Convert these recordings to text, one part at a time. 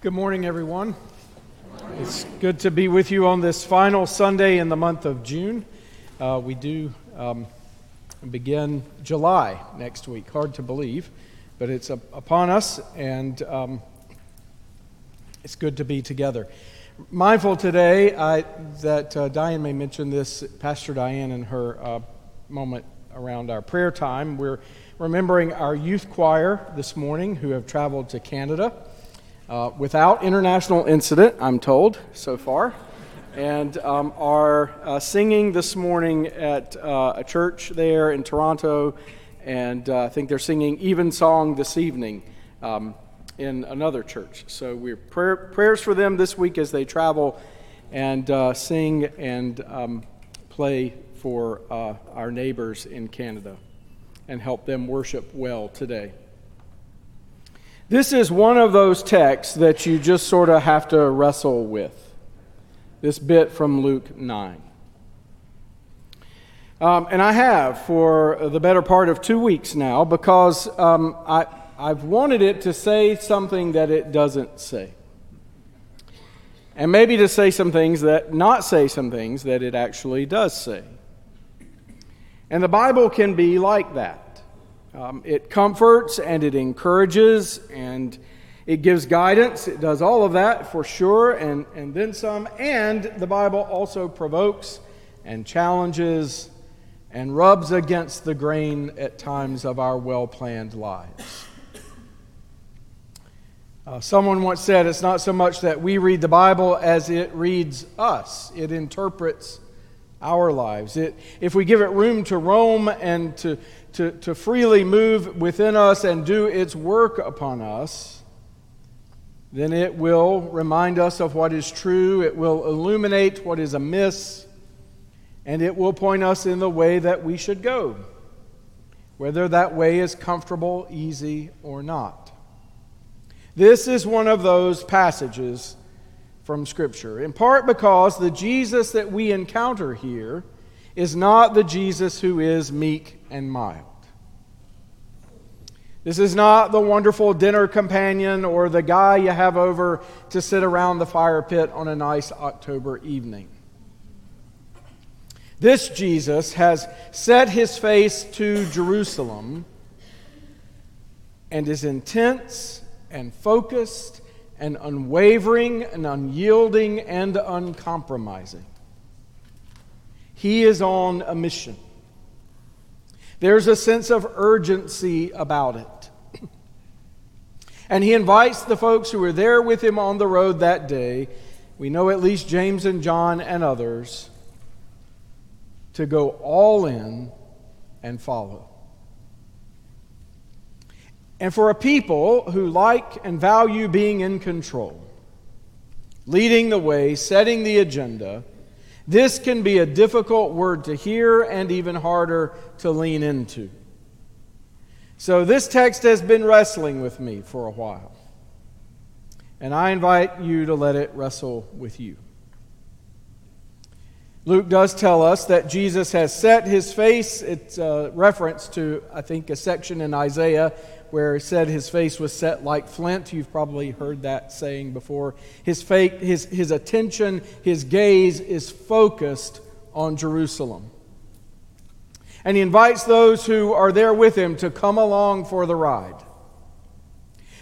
Good morning, everyone. It's good to be with you on this final Sunday in the month of June. Uh, we do um, begin July next week. Hard to believe, but it's up upon us, and um, it's good to be together. Mindful today I, that uh, Diane may mention this, Pastor Diane, in her uh, moment around our prayer time. We're remembering our youth choir this morning who have traveled to Canada. Uh, without international incident, I'm told, so far, and um, are uh, singing this morning at uh, a church there in Toronto, and uh, I think they're singing Evensong this evening um, in another church. So we're prayer, prayers for them this week as they travel and uh, sing and um, play for uh, our neighbors in Canada and help them worship well today. This is one of those texts that you just sort of have to wrestle with. This bit from Luke 9. Um, and I have for the better part of two weeks now because um, I, I've wanted it to say something that it doesn't say. And maybe to say some things that, not say some things that it actually does say. And the Bible can be like that. Um, it comforts and it encourages and it gives guidance. It does all of that for sure, and, and then some. And the Bible also provokes and challenges and rubs against the grain at times of our well planned lives. Uh, someone once said it's not so much that we read the Bible as it reads us, it interprets our lives. It, if we give it room to roam and to, to, to freely move within us and do its work upon us, then it will remind us of what is true, it will illuminate what is amiss, and it will point us in the way that we should go, whether that way is comfortable, easy, or not. This is one of those passages from Scripture, in part because the Jesus that we encounter here is not the Jesus who is meek and mild. This is not the wonderful dinner companion or the guy you have over to sit around the fire pit on a nice October evening. This Jesus has set his face to Jerusalem and is intense and focused and unwavering and unyielding and uncompromising. He is on a mission. There's a sense of urgency about it. and he invites the folks who were there with him on the road that day, we know at least James and John and others, to go all in and follow. And for a people who like and value being in control, leading the way, setting the agenda, this can be a difficult word to hear and even harder to lean into. So, this text has been wrestling with me for a while. And I invite you to let it wrestle with you. Luke does tell us that Jesus has set his face. It's a reference to, I think, a section in Isaiah where he said his face was set like flint. You've probably heard that saying before. His, fate, his, his attention, his gaze is focused on Jerusalem. And he invites those who are there with him to come along for the ride.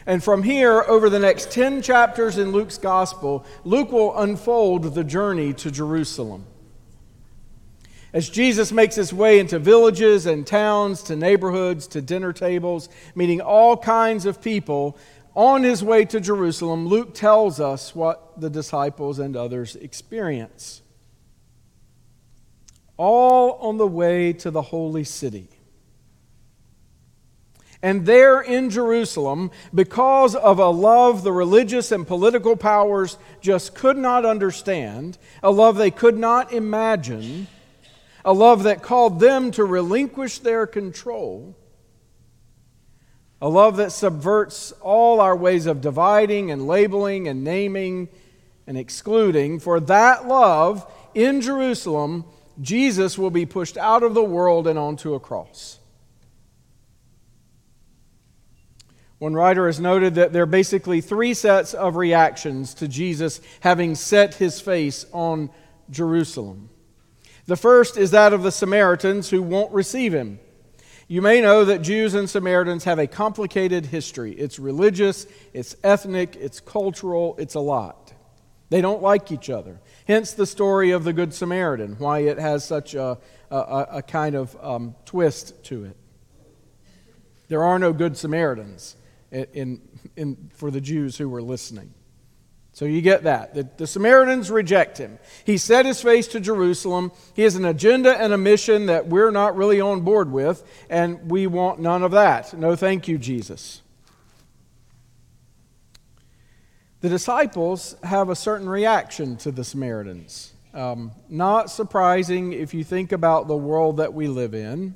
And from here, over the next 10 chapters in Luke's gospel, Luke will unfold the journey to Jerusalem. As Jesus makes his way into villages and towns, to neighborhoods, to dinner tables, meeting all kinds of people, on his way to Jerusalem, Luke tells us what the disciples and others experience. All on the way to the holy city. And there in Jerusalem, because of a love the religious and political powers just could not understand, a love they could not imagine, a love that called them to relinquish their control, a love that subverts all our ways of dividing and labeling and naming and excluding. For that love in Jerusalem, Jesus will be pushed out of the world and onto a cross. One writer has noted that there are basically three sets of reactions to Jesus having set his face on Jerusalem. The first is that of the Samaritans who won't receive him. You may know that Jews and Samaritans have a complicated history. It's religious, it's ethnic, it's cultural, it's a lot. They don't like each other. Hence the story of the Good Samaritan, why it has such a, a, a kind of um, twist to it. There are no Good Samaritans in, in, for the Jews who were listening. So you get that. The, the, Samaritans reject him. He set his face to Jerusalem. He has an agenda and a mission that we're not really on board with, and we want none of that. No, thank you, Jesus. The disciples have a certain reaction to the Samaritans. Um, not surprising if you think about the world that we live in.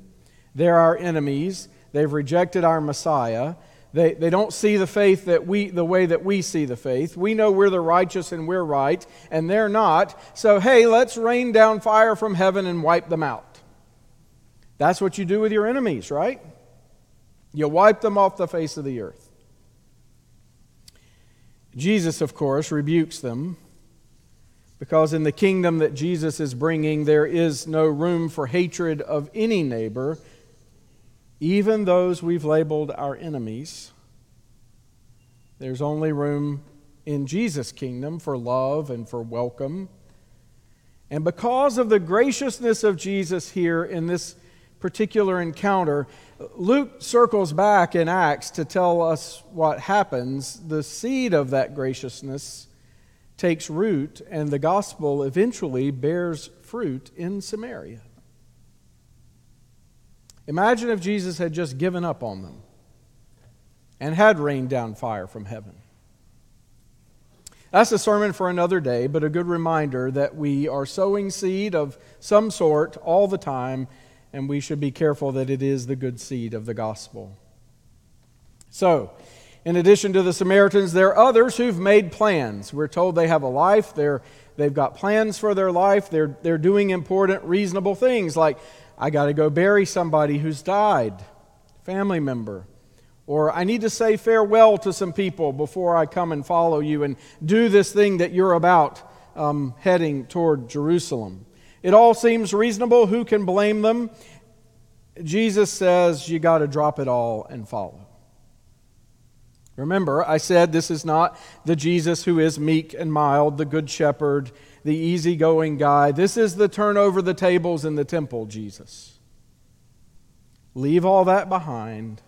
They're our enemies. They've rejected our Messiah. They, they don't see the faith that we, the way that we see the faith. We know we're the righteous and we're right, and they're not. So, hey, let's rain down fire from heaven and wipe them out. That's what you do with your enemies, right? You wipe them off the face of the earth. Jesus, of course, rebukes them because in the kingdom that Jesus is bringing, there is no room for hatred of any neighbor even those we've labeled our enemies. There's only room in Jesus' kingdom for love and for welcome. And because of the graciousness of Jesus here in this particular encounter, Luke circles back in Acts to tell us what happens. The seed of that graciousness takes root, and the gospel eventually bears fruit in Samaria. Imagine if Jesus had just given up on them and had rained down fire from heaven. That's a sermon for another day, but a good reminder that we are sowing seed of some sort all the time, and we should be careful that it is the good seed of the gospel. So, in addition to the Samaritans, there are others who've made plans. We're told they have a life, they're, they've got plans for their life, they're, they're doing important, reasonable things like I got to go bury somebody who's died, family member. Or I need to say farewell to some people before I come and follow you and do this thing that you're about um, heading toward Jerusalem. It all seems reasonable. Who can blame them? Jesus says you got to drop it all and follow. Remember, I said this is not the Jesus who is meek and mild, the good shepherd the easygoing guy. This is the turn over the tables in the temple, Jesus. Leave all that behind.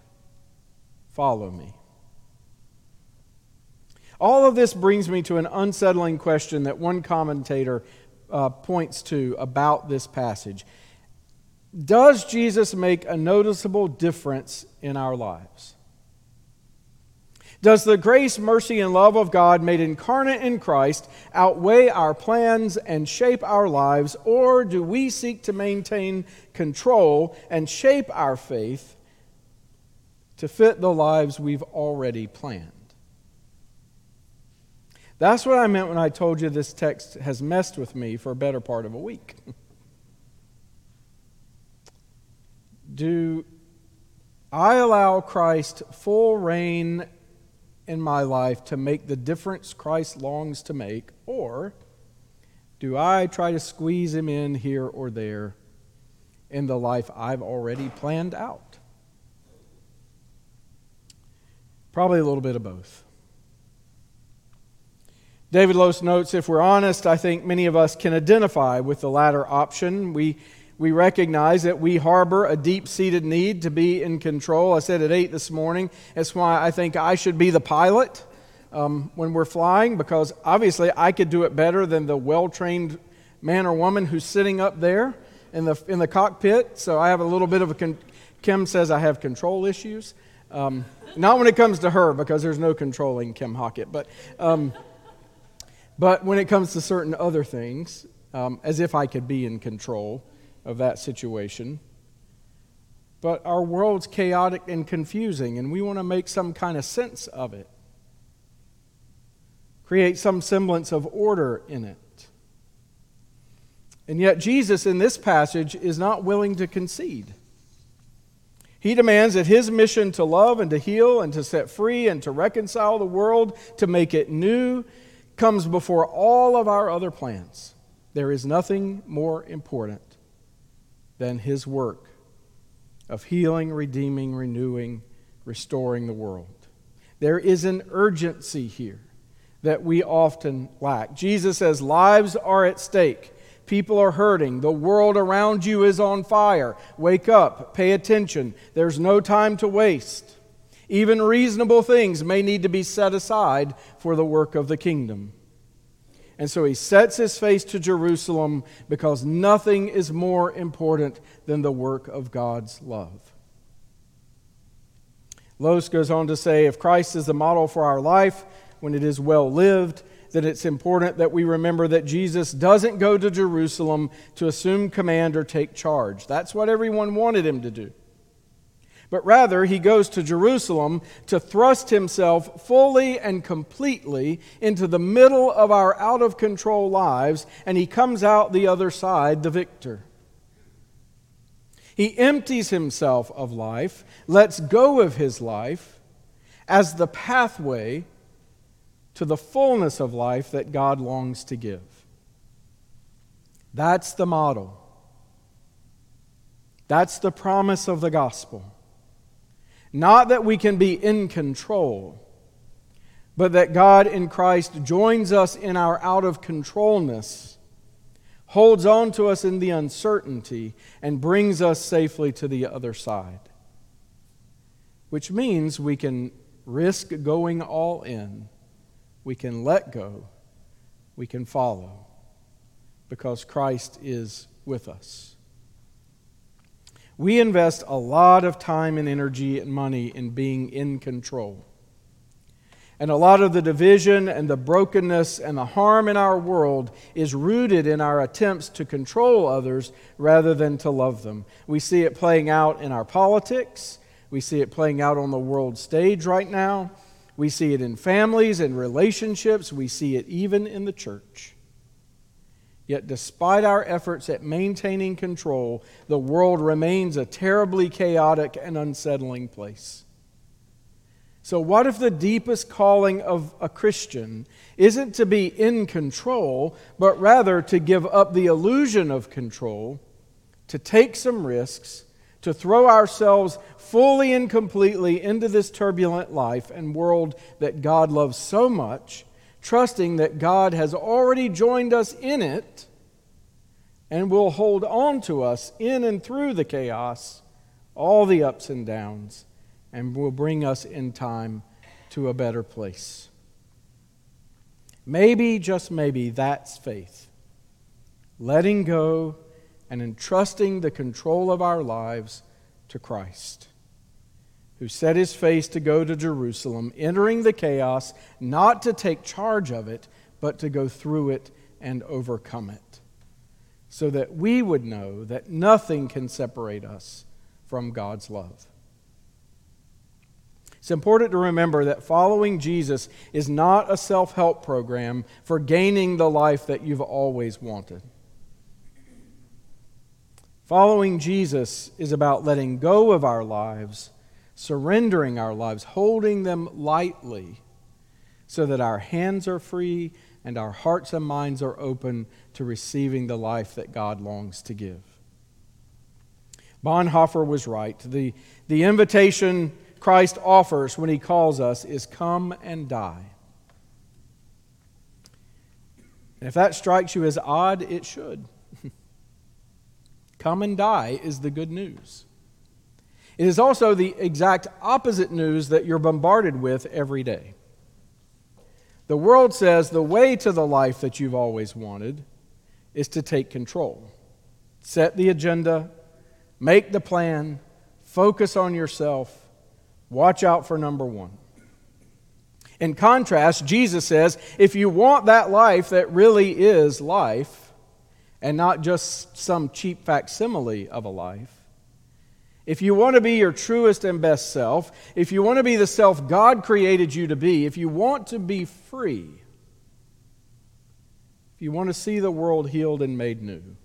Follow me. All of this brings me to an unsettling question that one commentator uh, points to about this passage. Does Jesus make a noticeable difference in our lives? Does the grace, mercy, and love of God made incarnate in Christ outweigh our plans and shape our lives, or do we seek to maintain control and shape our faith to fit the lives we've already planned? That's what I meant when I told you this text has messed with me for a better part of a week. do I allow Christ full reign in my life to make the difference Christ longs to make, or do I try to squeeze him in here or there in the life I've already planned out? Probably a little bit of both. David Lose notes if we're honest, I think many of us can identify with the latter option. We we recognize that we harbor a deep seated need to be in control. I said at 8 this morning, that's why I think I should be the pilot um, when we're flying, because obviously I could do it better than the well trained man or woman who's sitting up there in the, in the cockpit. So I have a little bit of a. Con- Kim says I have control issues. Um, not when it comes to her, because there's no controlling Kim Hockett, but. Um, but when it comes to certain other things, um, as if I could be in control of that situation. But our world's chaotic and confusing, and we want to make some kind of sense of it, create some semblance of order in it. And yet, Jesus in this passage is not willing to concede. He demands that his mission to love and to heal and to set free and to reconcile the world, to make it new, comes before all of our other plans. There is nothing more important than his work of healing, redeeming, renewing, restoring the world. There is an urgency here that we often lack. Jesus says lives are at stake. People are hurting. The world around you is on fire. Wake up. Pay attention. There's no time to waste. Even reasonable things may need to be set aside for the work of the kingdom. And so he sets his face to Jerusalem because nothing is more important than the work of God's love. Lose goes on to say if Christ is the model for our life when it is well lived, then it's important that we remember that Jesus doesn't go to Jerusalem to assume command or take charge. That's what everyone wanted him to do. But rather, he goes to Jerusalem to thrust himself fully and completely into the middle of our out of control lives, and he comes out the other side the victor. He empties himself of life, lets go of his life as the pathway to the fullness of life that God longs to give. That's the model. That's the promise of the gospel. Not that we can be in control, but that God in Christ joins us in our out of controlness, holds on to us in the uncertainty, and brings us safely to the other side. Which means we can risk going all in we can let go, we can follow, because Christ is with us. We invest a lot of time and energy and money in being in control. And a lot of the division and the brokenness and the harm in our world is rooted in our attempts to control others rather than to love them. We see it playing out in our politics. We see it playing out on the world stage right now. We see it in families and relationships. We see it even in the church. Yet, despite our efforts at maintaining control, the world remains a terribly chaotic and unsettling place. So, what if the deepest calling of a Christian isn't to be in control, but rather to give up the illusion of control, to take some risks, to throw ourselves fully and completely into this turbulent life and world that God loves so much, trusting that God has already joined us in it and will hold on to us in and through the chaos, all the ups and downs, and will bring us in time to a better place. Maybe, just maybe, that's faith. Letting go and entrusting the control of our lives to Christ, who set his face to go to Jerusalem, entering the chaos, not to take charge of it, but to go through it and overcome it, so that we would know that nothing can separate us from God's love. It's important to remember that following Jesus is not a self help program for gaining the life that you've always wanted. Following Jesus is about letting go of our lives, surrendering our lives, holding them lightly, so that our hands are free and our hearts and minds are open to receiving the life that God longs to give. Bonhoeffer was right. The, the invitation Christ offers when he calls us is come and die. And if that strikes you as odd, it should. Come and die is the good news. It is also the exact opposite news that you're bombarded with every day. The world says the way to the life that you've always wanted is to take control, set the agenda, make the plan, focus on yourself, watch out for number one. In contrast, Jesus says if you want that life that really is life, and not just some cheap facsimile of a life. If you want to be your truest and best self, if you want to be the self God created you to be, if you want to be free, if you want to see the world healed and made new,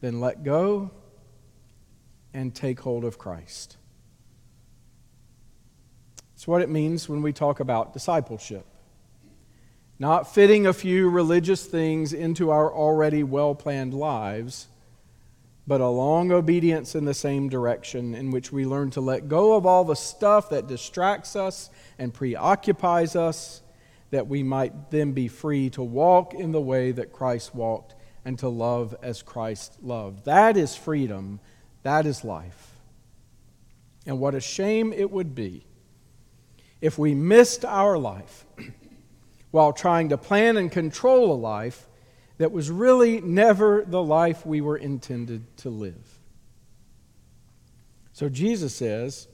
then let go and take hold of Christ. It's what it means when we talk about discipleship. Not fitting a few religious things into our already well planned lives, but a long obedience in the same direction in which we learn to let go of all the stuff that distracts us and preoccupies us, that we might then be free to walk in the way that Christ walked and to love as Christ loved. That is freedom. That is life. And what a shame it would be if we missed our life while trying to plan and control a life that was really never the life we were intended to live. So Jesus says,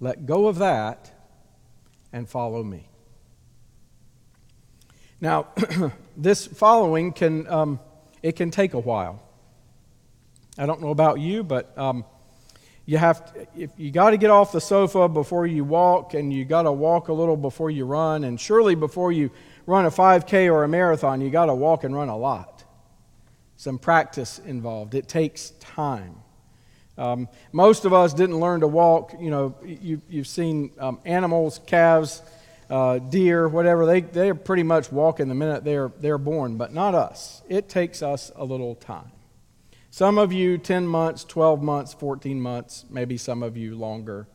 let go of that and follow me. Now, this following can, um, it can take a while. I don't know about you, but um, you have to, if you got to get off the sofa before you walk, and you got to walk a little before you run, and surely before you run a 5K or a marathon, you got to walk and run a lot. Some practice involved. It takes time. Um, most of us didn't learn to walk. You know, you, have seen um, animals, calves, uh, deer, whatever. They they're pretty much walking the minute they're they're born, but not us. It takes us a little time. Some of you 10 months, 12 months, 14 months, maybe some of you longer.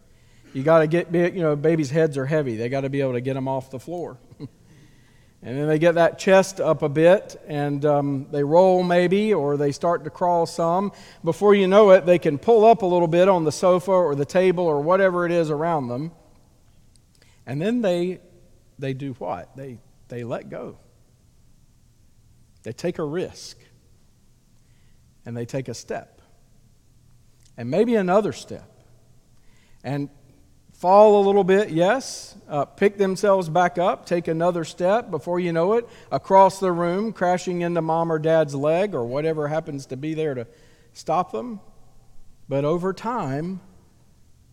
You got to get, you know, babies' heads are heavy. They got to be able to get them off the floor. And then they get that chest up a bit and um, they roll maybe or they start to crawl some. Before you know it, they can pull up a little bit on the sofa or the table or whatever it is around them. And then they, they do what? They, they let go. They take a risk and they take a step, and maybe another step, and fall a little bit, yes, uh, pick themselves back up, take another step before you know it, across the room, crashing into mom or dad's leg or whatever happens to be there to stop them. But over time,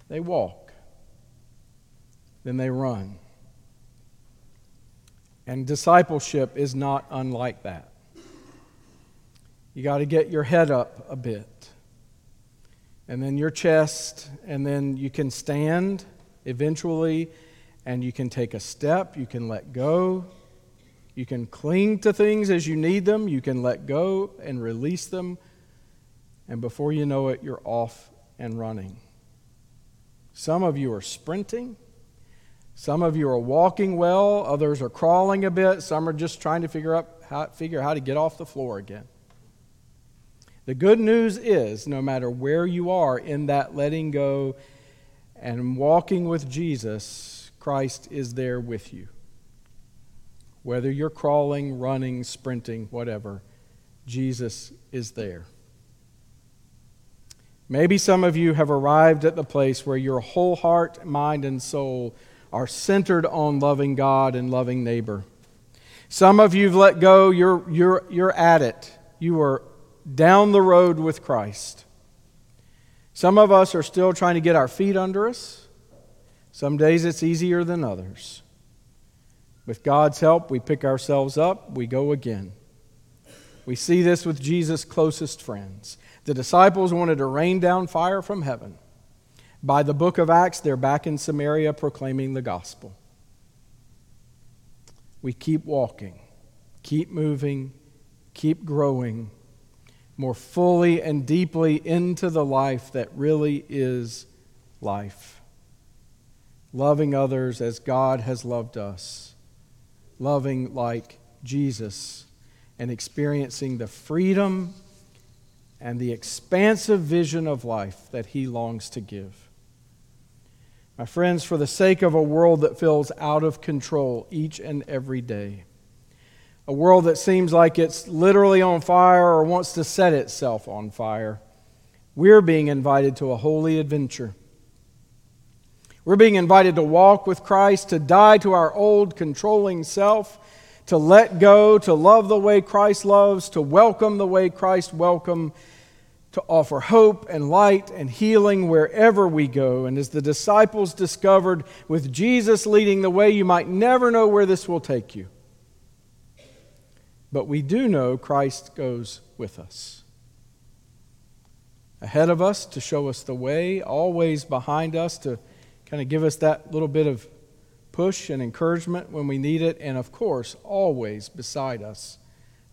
they walk, then they run. And discipleship is not unlike that. You got to get your head up a bit. And then your chest, and then you can stand eventually, and you can take a step, you can let go. You can cling to things as you need them, you can let go and release them, and before you know it, you're off and running. Some of you are sprinting. Some of you are walking well, others are crawling a bit, some are just trying to figure out how, figure how to get off the floor again. The good news is no matter where you are in that letting go and walking with Jesus, Christ is there with you. Whether you're crawling, running, sprinting, whatever, Jesus is there. Maybe some of you have arrived at the place where your whole heart, mind, and soul are centered on loving God and loving neighbor. Some of you've let go, you're, you're, you're at it. You are down the road with Christ. Some of us are still trying to get our feet under us. Some days it's easier than others. With God's help, we pick ourselves up, we go again. We see this with Jesus' closest friends. The disciples wanted to rain down fire from heaven. By the book of Acts, they're back in Samaria proclaiming the gospel. We keep walking, keep moving, keep growing more fully and deeply into the life that really is life. Loving others as God has loved us, loving like Jesus, and experiencing the freedom and the expansive vision of life that He longs to give. My friends, for the sake of a world that feels out of control each and every day, a world that seems like it's literally on fire or wants to set itself on fire. We're being invited to a holy adventure. We're being invited to walk with Christ, to die to our old controlling self, to let go, to love the way Christ loves, to welcome the way Christ welcomes, to offer hope and light and healing wherever we go. And as the disciples discovered, with Jesus leading the way, you might never know where this will take you. But we do know Christ goes with us. ahead of us to show us the way, always behind us to kind of give us that little bit of push and encouragement when we need it, and of course, always beside us,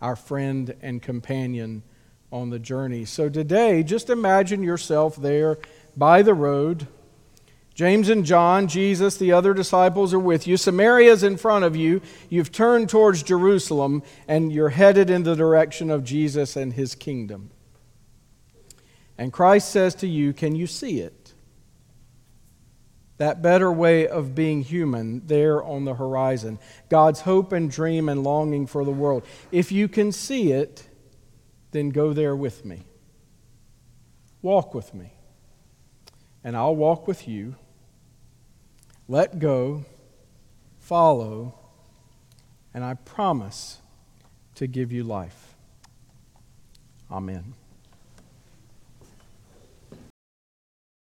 our friend and companion on the journey. So today, just imagine yourself there by the road. James and John, Jesus, the other disciples are with you. Samaria's in front of you. You've turned towards Jerusalem and you're headed in the direction of Jesus and his kingdom. And Christ says to you, Can you see it? That better way of being human there on the horizon. God's hope and dream and longing for the world. If you can see it, then go there with me. Walk with me. And I'll walk with you. Let go, follow, and I promise to give you life. Amen.